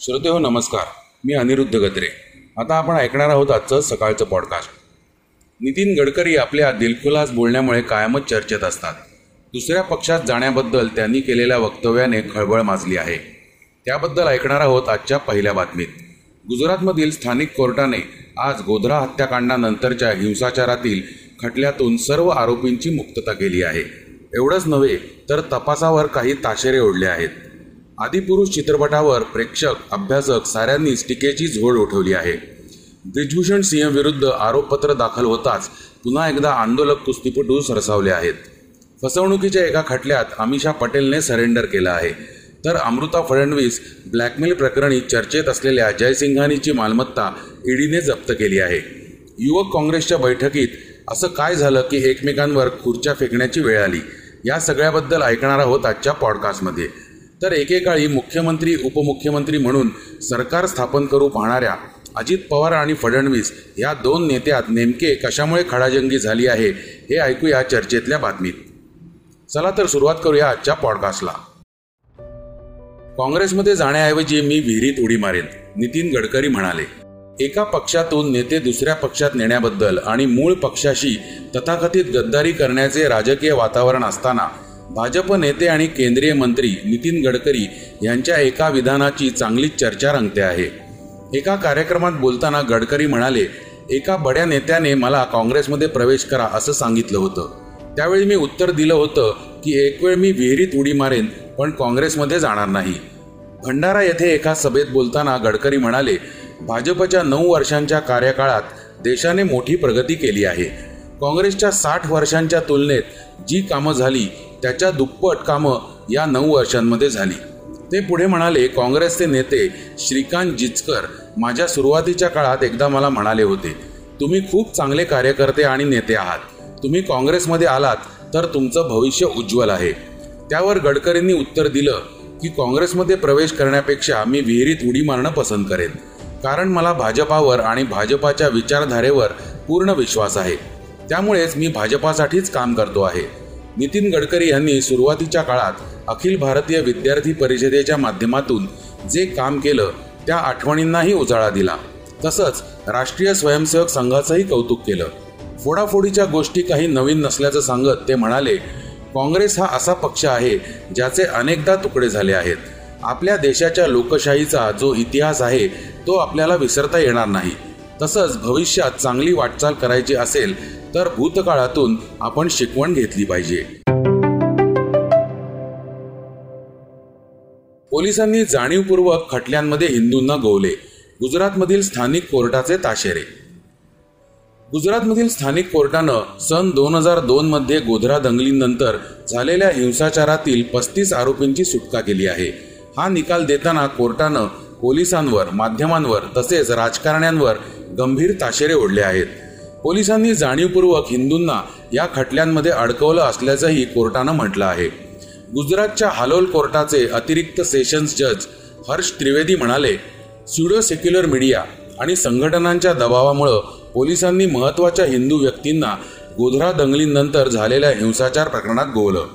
श्रोते हो नमस्कार. मी अनिरुद्ध गत्रे. आता आपण ऐकणार आहोत आजचं सकाळचं पॉडकास्ट नितीन गडकरी आपल्या दिलखुलास बोलण्यामुळे कायमच चर्चेत असतात. दुसऱ्या पक्षात जाण्याबद्दल त्यांनी केलेल्या वक्तव्याने खळबळ माजली आहे. त्याबद्दल ऐकणार आहोत आजच्या पहिल्या बातमीत. गुजरातमधील स्थानिक कोर्टाने आज गोधरा हत्याकांडानंतरच्या हिंसाचारातील खटल्यातून सर्व आरोपींची मुक्तता केली आहे. एवढंच नव्हे तर तपासावर काही ताशेरे ओढले आहेत. आदिपुरुष चित्रपटावर प्रेक्षक अभ्यासक साऱ्यांनीच टीकेची झोड उठवली आहे. ब्रिजभूषण सिंह विरुद्ध आरोपपत्र दाखल होताच पुन्हा एकदा आंदोलक कुस्तीपटू सरसावले आहेत. फसवणुकीच्या एका खटल्यात अमिषा पटेलने सरेंडर केलं आहे. तर अमृता फडणवीस ब्लॅकमेल प्रकरणी चर्चेत असलेल्या जयसिंघानीची मालमत्ता ईडीने जप्त केली आहे. युवक काँग्रेसच्या बैठकीत असं काय झालं की एकमेकांवर खुर्च्या फेकण्याची वेळ आली? या सगळ्याबद्दल ऐकणार आहोत आजच्या पॉडकास्टमध्ये. तर एकेकाळी मुख्यमंत्री उपमुख्यमंत्री म्हणून सरकार स्थापन करू पाहणाऱ्या अजित पवार आणि फडणवीस या दोन नेत्यात नेमके कशामुळे खडाजंगी झाली आहे हे ऐकूया चर्चेतल्या बातमीत. चला तर सुरुवात करूया आजच्या पॉडकास्टला काँग्रेसमध्ये जाण्याऐवजी मी विहिरीत उडी मारेन नितीन गडकरी म्हणाले. एका पक्षातून नेते दुसऱ्या पक्षात नेण्याबद्दल आणि मूळ पक्षाशी तथाकथित गद्दारी करण्याचे राजकीय वातावरण असताना भाजप नेते आणि केंद्रीय मंत्री नितीन गडकरी यांच्या एका विधानाची चांगलीच चर्चा रंगते आहे. एका कार्यक्रमात बोलताना गडकरी म्हणाले एका बड्या नेत्याने मला काँग्रेसमध्ये प्रवेश करा असं सांगितलं होतं. त्यावेळी मी उत्तर दिलं होतं की एक वेळ मी विहिरीत उडी मारेन पण काँग्रेसमध्ये जाणार नाही. भंडारा येथे एका सभेत बोलताना गडकरी म्हणाले भाजपच्या नऊ वर्षांच्या कार्यकाळात देशाने मोठी प्रगती केली आहे. काँग्रेसच्या साठ वर्षांच्या तुलनेत जी कामं झाली त्याच्या दुप्पट कामं या नऊ वर्षांमध्ये झाली. ते पुढे म्हणाले काँग्रेसचे नेते श्रीकांत जिचकर माझ्या सुरुवातीच्या काळात एकदा मला म्हणाले होते तुम्ही खूप चांगले कार्यकर्ते आणि नेते आहात. तुम्ही काँग्रेसमध्ये आलात तर तुमचं भविष्य उज्ज्वल आहे. त्यावर गडकरींनी उत्तर दिलं की काँग्रेसमध्ये प्रवेश करण्यापेक्षा मी विहिरीत उडी मारणं पसंत करेन. कारण मला भाजपावर आणि भाजपाच्या विचारधारेवर पूर्ण विश्वास आहे. त्यामुळेच मी भाजपासाठीच काम करतो आहे. नितीन गडकरी यांनी सुरुवातीच्या काळात अखिल भारतीय विद्यार्थी परिषदेच्या माध्यमातून जे काम केलं त्या आठवणींनाही उजाळा दिला. तसंच राष्ट्रीय स्वयंसेवक संघाचंही कौतुक केलं. फोडाफोडीच्या गोष्टी काही नवीन नसल्याचं सांगत ते म्हणाले काँग्रेस हा असा पक्ष आहे ज्याचे अनेकदा तुकडे झाले आहेत. आपल्या देशाच्या लोकशाहीचा जो इतिहास आहे तो आपल्याला विसरता येणार नाही. तसंच भविष्यात चांगली वाटचाल करायची असेल तर भूतकाळातून आपण शिकवण घेतली पाहिजे. पोलिसांनी जाणीवपूर्वक खटल्यांमध्ये हिंदूंना गोवले. गुजरातमधील स्थानिक कोर्टाचे ताशेरे. गुजरातमधील स्थानिक कोर्टानं सन दोन हजार दोन मध्ये गोधरा दंगलीनंतर झालेल्या हिंसाचारातील पस्तीस आरोपींची सुटका केली आहे. हा निकाल देताना कोर्टानं पोलिसांवर माध्यमांवर तसेच राजकारण्यांवर गंभीर ताशेरे ओढले आहेत. पोलिसांनी जाणीवपूर्वक हिंदूंना या खटल्यांमध्ये अडकवलं असल्याचंही कोर्टानं म्हटलं आहे. गुजरातच्या हालोल कोर्टाचे अतिरिक्त सेशन्स जज हर्ष त्रिवेदी म्हणाले स्युडो सेक्युलर मीडिया आणि संघटनांच्या दबावामुळं पोलिसांनी महत्त्वाच्या हिंदू व्यक्तींना गोधरा दंगलीनंतर झालेल्या हिंसाचार प्रकरणात गोवलं.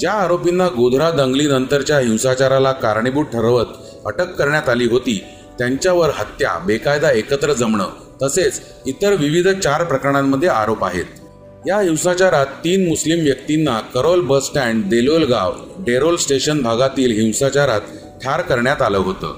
ज्या आरोपींना गोधरा दंगलीनंतरच्या हिंसाचाराला कारणीभूत ठरवत अटक करण्यात आली होती त्यांच्यावर हत्या बेकायदा एकत्र जमणं तसेच इतर विविध चार प्रकरणांमध्ये आरोप आहेत. या हिंसाचारात तीन मुस्लिम व्यक्तींना करोल बस स्टँड देलोल गाव डेरोल स्टेशन भागातील हिंसाचारात ठार करण्यात आलं होतं.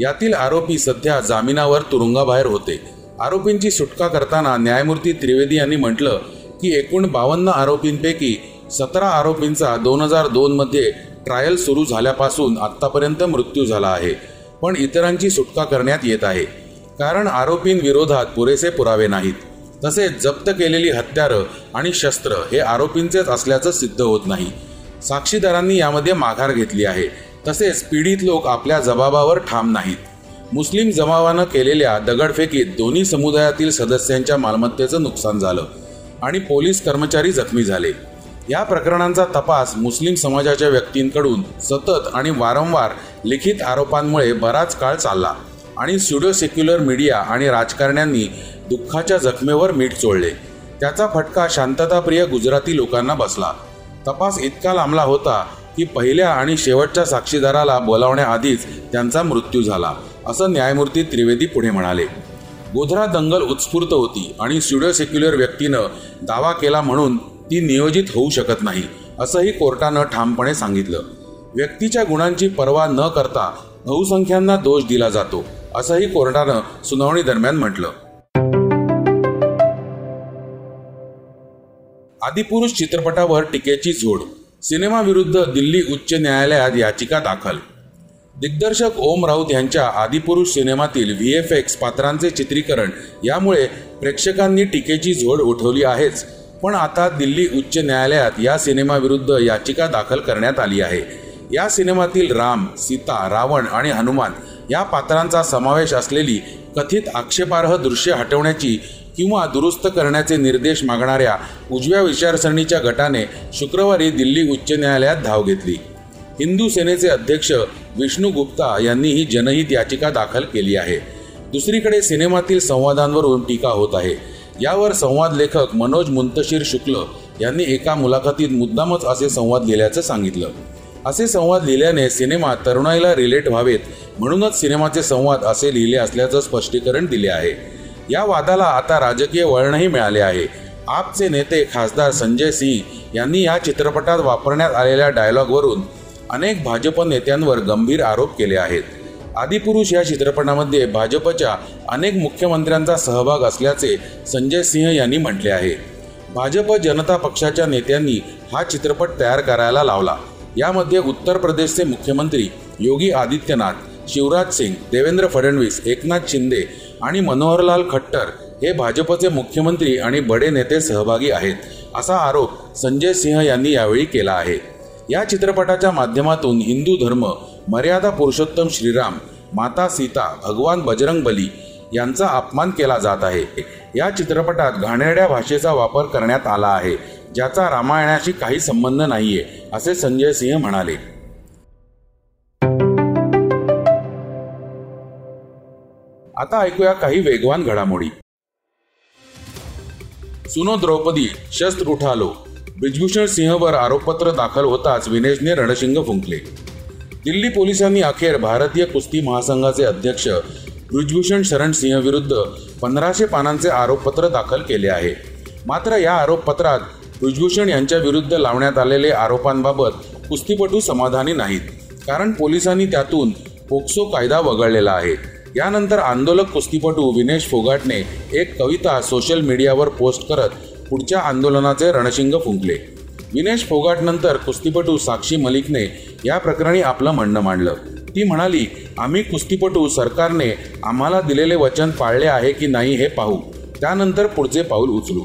यातील आरोपी सध्या जामिनावर तुरुंगाबाहेर होते. आरोपींची सुटका करताना न्यायमूर्ती त्रिवेदी यांनी म्हटलं की एकूण बावन्न आरोपींपैकी सतरा आरोपींचा दोन हजार दोनमध्ये ट्रायल सुरू झाल्यापासून आत्तापर्यंत मृत्यू झाला आहे. पण इतरांची सुटका करण्यात येत आहे. कारण आरोपींविरोधात पुरेसे पुरावे नाहीत. तसेच जप्त केलेली हत्यारं आणि शस्त्र हे आरोपींचेच असल्याचं सिद्ध होत नाही. साक्षीदारांनी यामध्ये माघार घेतली आहे. तसेच पीडित लोक आपल्या जबाबावर ठाम नाहीत. मुस्लिम जमावानं केलेल्या दगडफेकीत दोन्ही समुदायातील सदस्यांच्या मालमत्तेचं नुकसान झालं आणि पोलीस कर्मचारी जखमी झाले. या प्रकरणांचा तपास मुस्लिम समाजाच्या व्यक्तींकडून सतत आणि वारंवार लिखित आरोपांमुळे बराच काळ चालला आणि स्युडो सेक्युलर मीडिया आणि राजकारण्यांनी दुःखाच्या जखमेवर मीठ चोळले. त्याचा फटका शांतताप्रिय गुजराती लोकांना बसला. तपास इतका लांबला होता की पहिल्या आणि शेवटच्या साक्षीदाराला बोलावण्याआधीच त्यांचा मृत्यू झाला असं न्यायमूर्ती त्रिवेदी पुढे म्हणाले. गोधरा दंगल उत्स्फूर्त होती आणि स्युडो सेक्युलर व्यक्तीनं दावा केला म्हणून ती नियोजित होऊ शकत नाही असंही कोर्टानं ठामपणे सांगितलं. व्यक्तीच्या गुणांची पर्वा न करता बहुसंख्यांना दोष दिला जातो असंही कोर्टानं सुनावणी दरम्यान म्हटलं. आदिपुरुष चित्रपटावर टीकेची झोड सिनेमाविरुद्ध दिल्ली उच्च न्यायालयात याचिका दाखल. दिग्दर्शक ओम राऊत यांच्या आदिपुरुष सिनेमातील व्ही एफ एक्स पात्रांचे चित्रीकरण यामुळे प्रेक्षकांनी टीकेची झोड उठवली आहेच पण आता दिल्ली उच्च न्यायालयात या सिनेमाविरुद्ध याचिका दाखल करण्यात आली आहे. या सिनेमातील राम सीता रावण आणि हनुमान या पात्रांचा समावेश असलेली कथित आक्षेपार्ह दृश्य हटवण्याची किंवा दुरुस्त करण्याचे निर्देश मागणाऱ्या उजव्या विचारसरणीच्या गटाने शुक्रवारी दिल्ली उच्च न्यायालयात धाव घेतली. हिंदू सेनेचे अध्यक्ष विष्णू गुप्ता यांनी ही जनहित याचिका दाखल केली आहे. दुसरीकडे सिनेमातील संवादांवरून टीका होत आहे. यावर संवाद लेखक मनोज मुंतशीर शुक्ल यांनी एका मुलाखतीत मुद्दामच असे संवाद लिहिल्याचं सांगितलं. असे संवाद लिहिल्याने सिनेमा तरुणाईला रिलेट व्हावेत म्हणूनच सिनेमाचे संवाद असे लिहिले असल्याचं स्पष्टीकरण दिले आहे. या वादाला आता राजकीय वळणही मिळाले आहे. आपचे नेते खासदार संजय सिंह यांनी या चित्रपटात वापरण्यात आलेल्या डायलॉगवरून अनेक भाजप नेत्यांवर गंभीर आरोप केले आहेत. आदिपुरुष या चित्रपटामध्ये भाजपच्या अनेक मुख्यमंत्र्यांचा सहभाग असल्याचे संजय सिंह यांनी म्हटले आहे. भाजप जनता पक्षाच्या नेत्यांनी हा चित्रपट तयार करायला लावला. यामध्ये उत्तर प्रदेशचे मुख्यमंत्री योगी आदित्यनाथ शिवराज सिंग देवेंद्र फडणवीस एकनाथ शिंदे आणि मनोहरलाल खट्टर हे भाजपचे मुख्यमंत्री आणि बडे नेते सहभागी आहेत असा आरोप संजय सिंह यांनी यावेळी केला आहे. या चित्रपटाच्या माध्यमातून हिंदू धर्म मर्यादा पुरुषोत्तम श्रीराम माता सीता भगवान बजरंग बली यांचा अपमान केला जात आहे. या चित्रपटात घाणेरड्या भाषेचा वापर करण्यात आला आहे ज्याचा रामायणाशी काही संबंध नाहीये असे संजय सिंह म्हणाले. आता ऐकूया काही वेगवान घडामोडी. सुनो द्रौपदी शस्त्र उठालो ब्रिजभूषण सिंहवर आरोपपत्र दाखल होताच विनेशने रणशिंग फुंकले. दिल्ली पोलिसांनी अखेर भारतीय कुस्ती महासंघाचे अध्यक्ष ब्रिजभूषण शरण सिंह विरुद्ध पंधराशे पानांचे आरोपपत्र दाखल केले आहे. मात्र या आरोपपत्रात ब्रिजभूषण यांच्या विरुद्ध लावण्यात आलेले आरोपांबाबत कुस्तीपटू समाधानी नाहीत कारण पोलिसांनी त्यातून पोक्सो कायदा वगळलेला आहे. यानंतर आंदोलक कुस्तीपटू विनेश फोगाटने एक कविता सोशल मीडियावर पोस्ट करत पुढच्या आंदोलनाचे रणशिंग फुंकले. विनेश फोगाट नंतर कुस्तीपटू साक्षी मलिकने या प्रकरणी आपलं म्हणणं मांडलं. ती म्हणाली आम्ही कुस्तीपटू सरकारने आम्हाला दिलेले वचन पाळले आहे की नाही हे पाहू. त्यानंतर पुढचे पाऊल उचलू.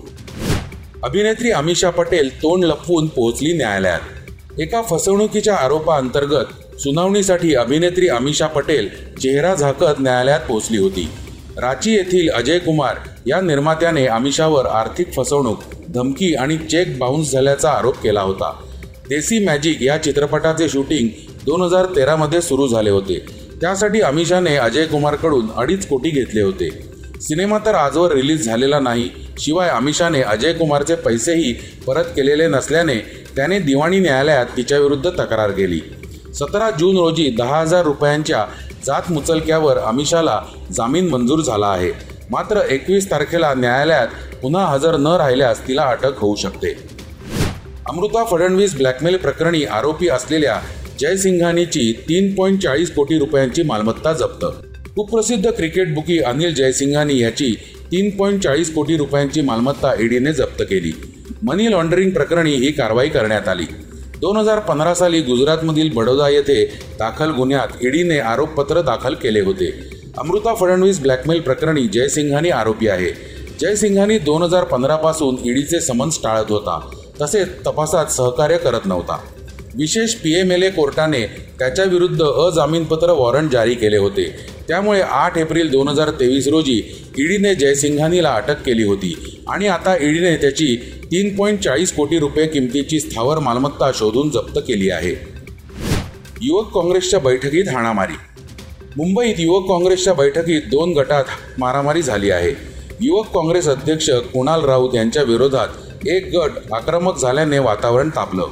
अभिनेत्री अमिषा पटेल तोंड लपवून पोहोचली न्यायालयात. एका फसवणुकीच्या आरोपाअंतर्गत सुनावणीसाठी अभिनेत्री अमिषा पटेल चेहरा झाकत न्यायालयात पोहोचली होती. रांची येथील अजय कुमार या निर्मात्याने अमिषावर आर्थिक फसवणूक धमकी आणि चेक बाउन्स झाल्याचा आरोप केला होता. देसी मॅजिक या चित्रपटाचे शूटिंग दोन हजार तेरामध्ये सुरू झाले होते. त्यासाठी अमिषाने अजय कुमारकडून अडीच कोटी घेतले होते. सिनेमा तर आजवर रिलीज झालेला नाही शिवाय अमिषाने अजय कुमारचे पैसेही परत केलेले नसल्याने त्याने दिवाणी न्यायालयात तिच्याविरुद्ध तक्रार केली. सतरा जून रोजी दहा हजार रुपयांच्या जात मुचलक्यावर अमिषाला जामीन मंजूर झाला आहे. मात्र एकवीस तारखेला न्यायालयात पुन्हा हजर न राहिल्यास तिला अटक होऊ शकते. अमृता फडणवीस ब्लॅकमेल प्रकरणी आरोपी असलेल्या जयसिंघानीची तीन पॉईंट चाळीस कोटी रुपयांची मालमत्ता जप्त. कुप्रसिद्ध क्रिकेट बुकी अनिल जयसिंघानी याची तीन पॉईंट चाळीस कोटी रुपयांची मालमत्ता ईडीने जप्त केली. मनी लॉन्ड्रिंग प्रकरणी ही कारवाई करण्यात आली. दोन हजार पंधरा साली गुजरातमधील बडोदा येथे दाखल गुन्ह्यात ईडीने आरोपपत्र दाखल केले होते. अमृता फडणवीस ब्लॅकमेल प्रकरणी जयसिंघानी आरोपी आहे. जयसिंघानी दोन हजार पंधरापासून ईडीचे समन्स टाळत होता. तसेच तपासात सहकार्य करत नव्हता. विशेष पी एम एल ए कोर्टाने त्याच्याविरुद्ध अजामीनपत्र वॉरंट जारी केले होते. त्यामुळे आठ एप्रिल दोन हजार तेवीस रोजी ईडीने जयसिंघानीला अटक केली होती आणि आता ईडीने त्याची तीन पॉईंट चाळीस कोटी रुपये किमतीची स्थावर मालमत्ता शोधून जप्त केली आहे. युवक काँग्रेसच्या बैठकीत हाणामारी. मुंबईत युवक काँग्रेसच्या बैठकीत दोन गटात मारामारी झाली आहे. युवक काँग्रेस अध्यक्ष कुणाल राऊत यांच्या विरोधात एक गट आक्रमक झाल्याने वातावरण तापलं.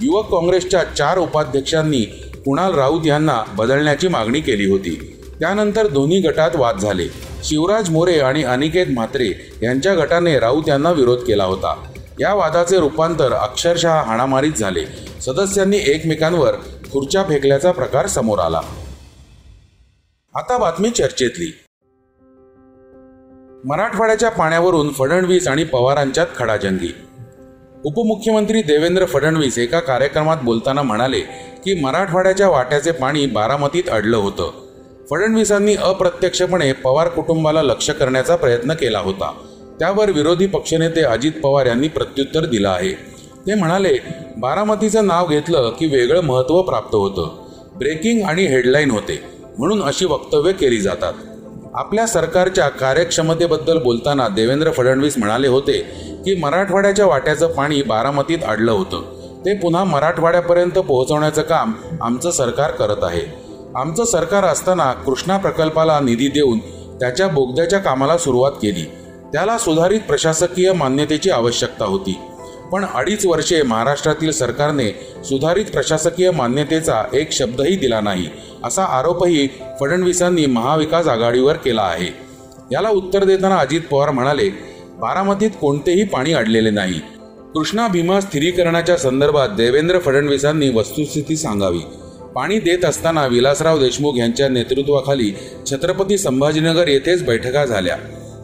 युवक काँग्रेसच्या चार उपाध्यक्षांनी कुणाल राऊत यांना बदलण्याची मागणी केली होती. त्यानंतर दोन्ही गटात वाद झाले. शिवराज मोरे आणि अनिकेत म्हात्रे यांच्या गटाने राऊत यांना विरोध केला होता. या वादाचे रूपांतर अक्षरशः हाणामारीत झाले. सदस्यांनी एकमेकांवर खुर्च्या फेकल्याचा प्रकार समोर आला. आता बातमी चर्चेतली. मराठवाड्याच्या पाण्यावरून फडणवीस आणि पवारांच्यात खडाजंगी. उपमुख्यमंत्री देवेंद्र फडणवीस एका कार्यक्रमात बोलताना म्हणाले की मराठवाड्याच्या वाट्याचे पाणी बारामतीत अडलं होतं. फडणवीसांनी अप्रत्यक्षपणे पवार कुटुंबाला लक्ष करण्याचा प्रयत्न केला होता. त्यावर विरोधी पक्षनेते अजित पवार यांनी प्रत्युत्तर दिलं आहे. ते म्हणाले बारामतीचं नाव घेतलं की वेगळं महत्त्व प्राप्त होतं. ब्रेकिंग आणि हेडलाईन होते म्हणून अशी वक्तव्य केली जातात. आपल्या सरकारच्या कार्यक्षमतेबद्दल बोलताना देवेंद्र फडणवीस म्हणाले होते की मराठवाड्याच्या वाट्याचं पाणी बारामतीत अडलं होतं. ते पुन्हा मराठवाड्यापर्यंत पोहोचवण्याचं काम आमचं सरकार करत आहे. आमचं सरकार असताना कृष्णा प्रकल्पाला निधी देऊन त्याच्या बोगद्याच्या कामाला सुरुवात केली. त्याला सुधारित प्रशासकीय मान्यतेची आवश्यकता होती. पण अडीच वर्षे महाराष्ट्रातील सरकारने सुधारित प्रशासकीय मान्यतेचा एक शब्दही दिला नाही असा आरोपही फडणवीसांनी महाविकास आघाडीवर केला आहे. याला उत्तर देताना अजित पवार म्हणाले बारामतीत कोणतेही पाणी अडलेले नाही. कृष्णा भीमा स्थिरीकरणाच्या संदर्भात देवेंद्र फडणवीसांनी वस्तुस्थिती सांगावी. पाणी देत असताना विलासराव देशमुख यांच्या नेतृत्वाखाली छत्रपती संभाजीनगर येथेच बैठका झाल्या.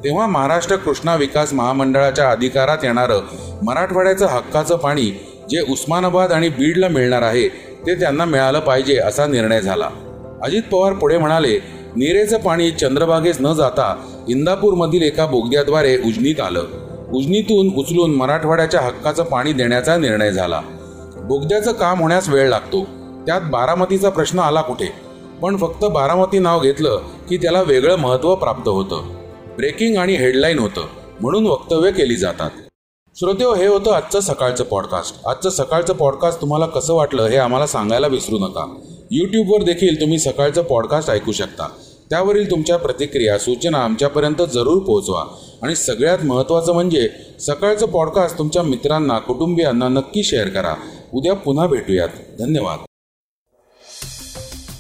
तेव्हा महाराष्ट्र कृष्णा विकास महामंडळाच्या अधिकारात येणारं मराठवाड्याचं हक्काचं पाणी जे उस्मानाबाद आणि बीडला मिळणार आहे ते त्यांना मिळालं पाहिजे असा निर्णय झाला. अजित पवार पुढे म्हणाले निरेचं पाणी चंद्रबागेस न जाता इंदापूरमधील एका बोगद्याद्वारे उजनीत आलं. उजनीतून उचलून मराठवाड्याच्या हक्काचं पाणी देण्याचा निर्णय झाला. बोगद्याचं काम होण्यास वेळ लागतो. त्यात बारामतीचा प्रश्न आला कुठे? पण फक्त बारामती नाव घेतलं की त्याला वेगळं महत्त्व प्राप्त होतं. ब्रेकिंग आणि हेडलाईन होतं म्हणून वक्तव्य केली जातात. श्रोतेव हो, हे होतं आजचं सकाळचं पॉडकास्ट. आजचं सकाळचं पॉडकास्ट तुम्हाला कसं वाटलं हे आम्हाला सांगायला विसरू नका. यूट्यूबवर देखील तुम्ही सकाळचं पॉडकास्ट ऐकू शकता. त्यावरील तुमच्या प्रतिक्रिया सूचना आमच्यापर्यंत जरूर पोहोचवा. आणि सगळ्यात महत्त्वाचं म्हणजे सकाळचं पॉडकास्ट तुमच्या मित्रांना कुटुंबियांना नक्की शेअर करा. उद्या पुन्हा भेटूयात. धन्यवाद.